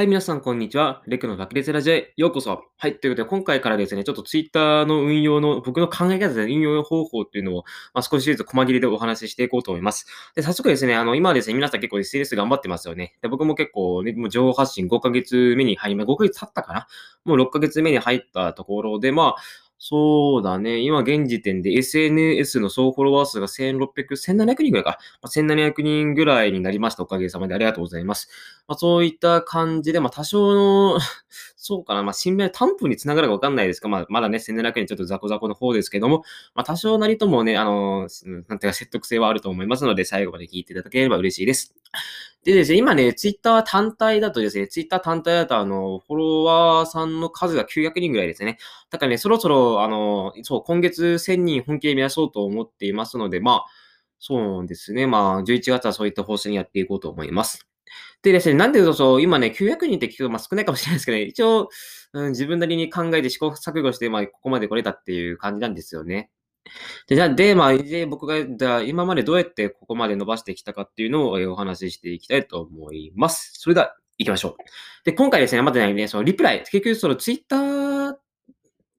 はい、皆さん、こんにちは。レクの爆裂ラジオへようこそ。はい、ということで、今回からですね、ちょっとツイッターの運用の、僕の考え方で、運用方法っていうのを、まあ、少しずつ細切りでお話ししていこうと思います。で、早速ですね、あの、今ですね、皆さん結構 SNS 頑張ってますよね。で、僕も結構ね、もう情報発信5ヶ月目に入り、まあ、5ヶ月経ったかな？もう6ヶ月目に入ったところで、まあ、そうだね。今現時点で SNS の総フォロワー数が1600、1700人ぐらいか。1700人ぐらいになりました。おかげさまでありがとうございます。まあ、そういった感じで、まあ多少の そうかな。まあ信頼、担保につながるかわかんないですが、まあまだね、1700人ちょっとザコザコの方ですけども、まあ多少なりともね、あの、なんていうか説得性はあると思いますので、最後まで聞いていただければ嬉しいです。でですね、今ね、ツイッター単体だとですね、ツイッター単体だと、あの、フォロワーさんの数が900人ぐらいですね。だからね、そろそろ、あの、そう、今月1000人本気で目指そうと思っていますので、まあ、そうですね。まあ、11月はそういった方針やっていこうと思います。でですね、なんでそう、今ね、900人って聞くと、まあ少ないかもしれないですけど、ね、一応、うん、自分なりに考えて試行錯誤して、まあ、ここまで来れたっていう感じなんですよね。で、じゃあ、で、まあ、で、僕が、じゃ今までどうやってここまで伸ばしてきたかっていうのをお話ししていきたいと思います。それでは、行きましょう。で、今回ですね、まだね、そのリプライ、結局そのツイッター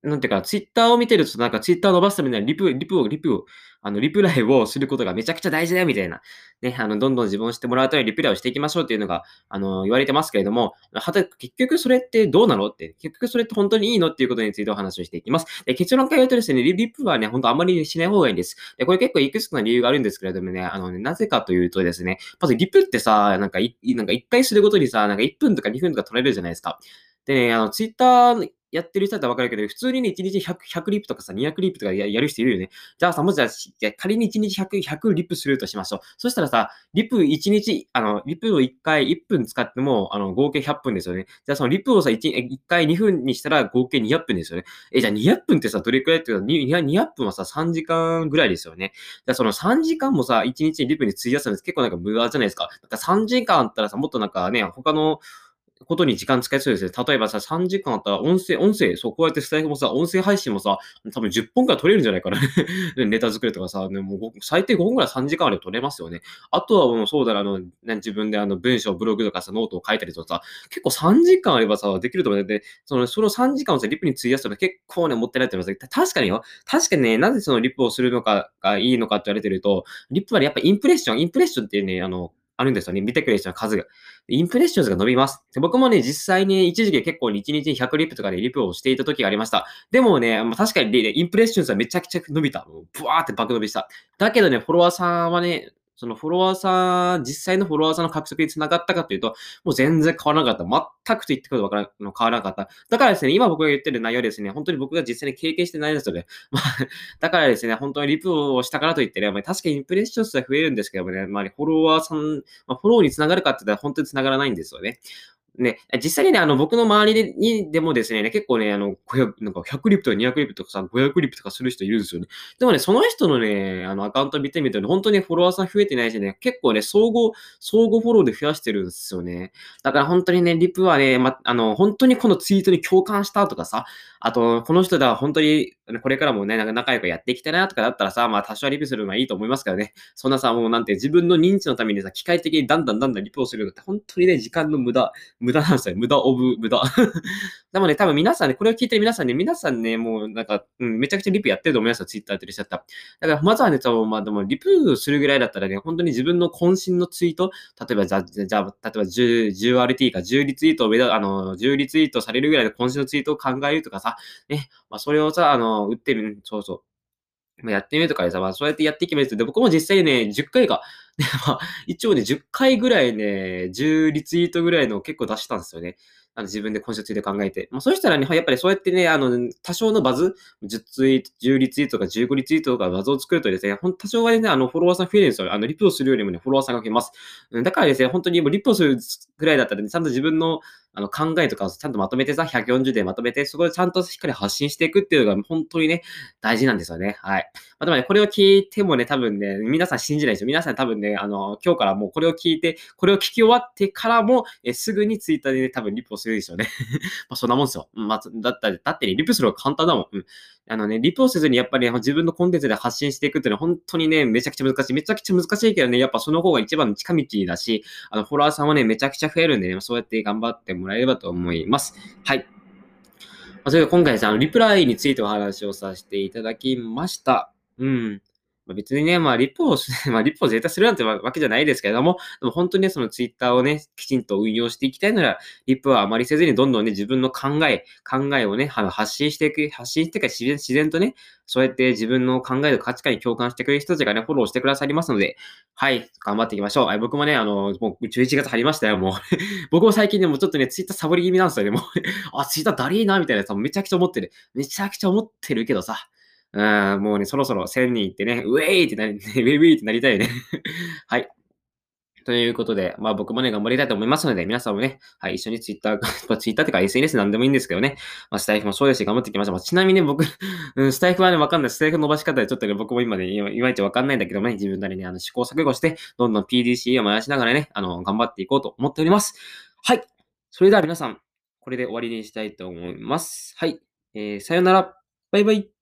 なんていうか、ツイッターを見てると、なんかツイッターを伸ばすためにはリプ、リプを、リプを、あの、リプライをすることがめちゃくちゃ大事だよ、みたいな。ね、あの、どんどん自分を知ってもらうためにリプライをしていきましょうっていうのが、あの、言われてますけれども、はた、結局それってどうなのって、結局それって本当にいいのっていうことについてお話をしていきます。で結論から言うとですね、リプはね、本当あんまりしない方がいいんです。で、これ結構いくつかの理由があるんですけれどもね、あのね、なぜかというとですね、まずリプってさ、なんかい、なんか一回するごとにさ、なんか1分とか2分とか取れるじゃないですか。でね、あの、ツイッターやってる人だったらわかるけど、普通にね、1日 100, 100リップとかさ、200リップとかやる人いるよね。じゃあさ、もしじゃあ、仮に1日100、100リップするとしましょう。そしたらさ、リップ1日、あの、リップを1回1分使っても、あの、合計100分ですよね。じゃあそのリップをさ、1, 1回2分にしたら合計200分ですよね。え、じゃあ200分ってさ、どれくらいっていうか、200分はさ、3時間ぐらいですよね。じゃあその3時間もさ、1日にリップに費やすのって結構なんか無駄じゃないですか。なんか3時間あったらさ、もっとなんかね、他の、ことに時間使いそうですね。例えばさ、3時間あったら音声、音声、そう、こうやってスタイフもさ、音声配信もさ、多分10本くらい取れるんじゃないかな。ネタ作りとかさ、ね、もう最低5本くらい3時間あれば取れますよね。あとはもうそうだな、あの、ね、自分であの文章、ブログとかさ、ノートを書いたりとかさ、結構3時間あればさ、できると思うんで、その、その3時間をさ、リプに費やすの結構ね、もったいないと思います。確かによ。確かにね、なぜそのリプをするのかがいいのかって言われてると、リプは、やっぱインプレッション、インプレッションっていうね、あの、あるんですよね。見てくれる人の数が。インプレッションズが伸びます。で僕もね、実際に一時期結構1日に100リプとかでリプをしていた時がありました。でもね、まあ、確かに、ね、インプレッションズはめちゃくちゃ伸びた。ブワーって爆伸びした。だけどね、フォロワーさんはね、そのフォロワーさん、実際のフォロワーさんの獲得につながったかというと、もう全然変わらなかった。全くと言ってくると変わらなかった。だからですね、今僕が言ってる内容ですね、本当に僕が実際に経験してないですので、まあ、だからですね、本当にリプをしたからといってね、まあ、確かにインプレッション数は増えるんですけどもね、まあ、フォロワーさん、まあ、フォローにつながるかって言ったら本当につながらないんですよね。ね、実際にね、あの、僕の周りでにでもですね、結構ね、あの、500、なんか100リップとか200リップとかさ、500リップとかする人いるんですよね。でもね、その人のね、あの、アカウント見てみると、本当にフォロワーさん増えてないしね、結構ね、相互、相互フォローで増やしてるんですよね。だから本当にね、リプはね、ま、あの、本当にこのツイートに共感したとかさ、あと、この人だ、本当に、これからもね、なんか仲良くやっていきたいなとかだったらさ、まあ多少リプするのはいいと思いますからね。そんなさ、もうなんて自分の認知のためにさ、機械的にだんだんだんだんリプをするのって本当にね、時間の無駄、無駄なんですよ。無駄オブ無駄。でもね、多分皆さんね、これを聞いてる皆さんね、皆さんね、もうなんか、うん、めちゃくちゃリプやってると思いますよ。ツイッターやってる人だった。だから、まずはね、多分まあでも、リプするぐらいだったらね、本当に自分の渾身のツイート、例えば、じゃ、じゃあ、例えば10、10RT か10リツイートをあの、10リツイートされるぐらいの渾身のツイートを考えるとかさ、ね、まあ、それをさ、あの、打ってみる、そうそう。やってみるとかでさ、まあ、そうやってやっていけばいいですで、僕も実際ね、10回か、まあ、一応ね、10回ぐらいね、10リツイートぐらいの結構出したんですよね。あの自分で今週ついて考えて。まあ、そうしたらね、やっぱりそうやってね、あの、多少のバズ、10ツイート、10リツイートとか15リツイートとかバズを作るとですね、ほん多少はね、あの、フォロワーさん増えるんですよ。あの、リプをするよりもね、フォロワーさんが増えます。だからですね、本当にもうリプをするぐらいだったらね、ちゃんと自分のあの考えとかをちゃんとまとめてさ、140でまとめて、そこでちゃんとしっかり発信していくっていうのが本当にね、大事なんですよね。はい。まあ、でもね、これを聞いてもね、多分ね、皆さん信じないですよ。皆さん多分ね、あの、今日からもうこれを聞いて、これを聞き終わってからも、えすぐにツイッターでね、多分リプをするでしょうね。まあそんなもんですよ。まあ、だった、だってね、リプするのが簡単だもん。うん。あのね、リプをせずにやっぱり、ね、自分のコンテンツで発信していくっていうのは本当にね、めちゃくちゃ難しい。めちゃくちゃ難しいけどね、やっぱその方が一番近道だし、あの、フォロワーさんはね、めちゃくちゃ増えるんでね、そうやって頑張ってもらえればと思います。はい。まあ、それで今回ですね、あの、リプライについてお話をさせていただきました。うん。別にね、まあ、リポを、まあ、リポを絶対するなんてわけじゃないですけれども、でも本当にね、そのツイッターをね、きちんと運用していきたいなら、リプはあまりせずに、どんどんね、自分の考え、考えをね、あの発信していく、発信していく自然、自然とね、そうやって自分の考えと価値観に共感してくれる人たちがね、フォローしてくださりますので、はい、頑張っていきましょう。僕もね、あの、もう11月入りましたよ、もう。僕も最近でもちょっとね、ツイッターサボり気味なんですよね、もう あ、ツイッターだりーな、みたいなさ、めちゃくちゃ思ってる。めちゃくちゃ思ってるけどさ、うん、もうね、そろそろ1000人いってね、ウェイってなり、ウェイウェイってなりたいよね はい。ということで、まあ僕もね、頑張りたいと思いますので、皆さんもね、はい、一緒にツイッター、ツイッターってか SNS なんでもいいんですけどね、まあスタイフもそうですし、頑張っていきましょう。まあ、ちなみにね、僕うん、スタイフはね、わかんない。スタイフの伸ばし方でちょっとね、僕も今ね、いまいちわかんないんだけどね、自分なりにあの試行錯誤して、どんどん PDCA を回しながらね、あの、頑張っていこうと思っております。はい。それでは皆さん、これで終わりにしたいと思います。はい。えー、さよなら。バイバイ。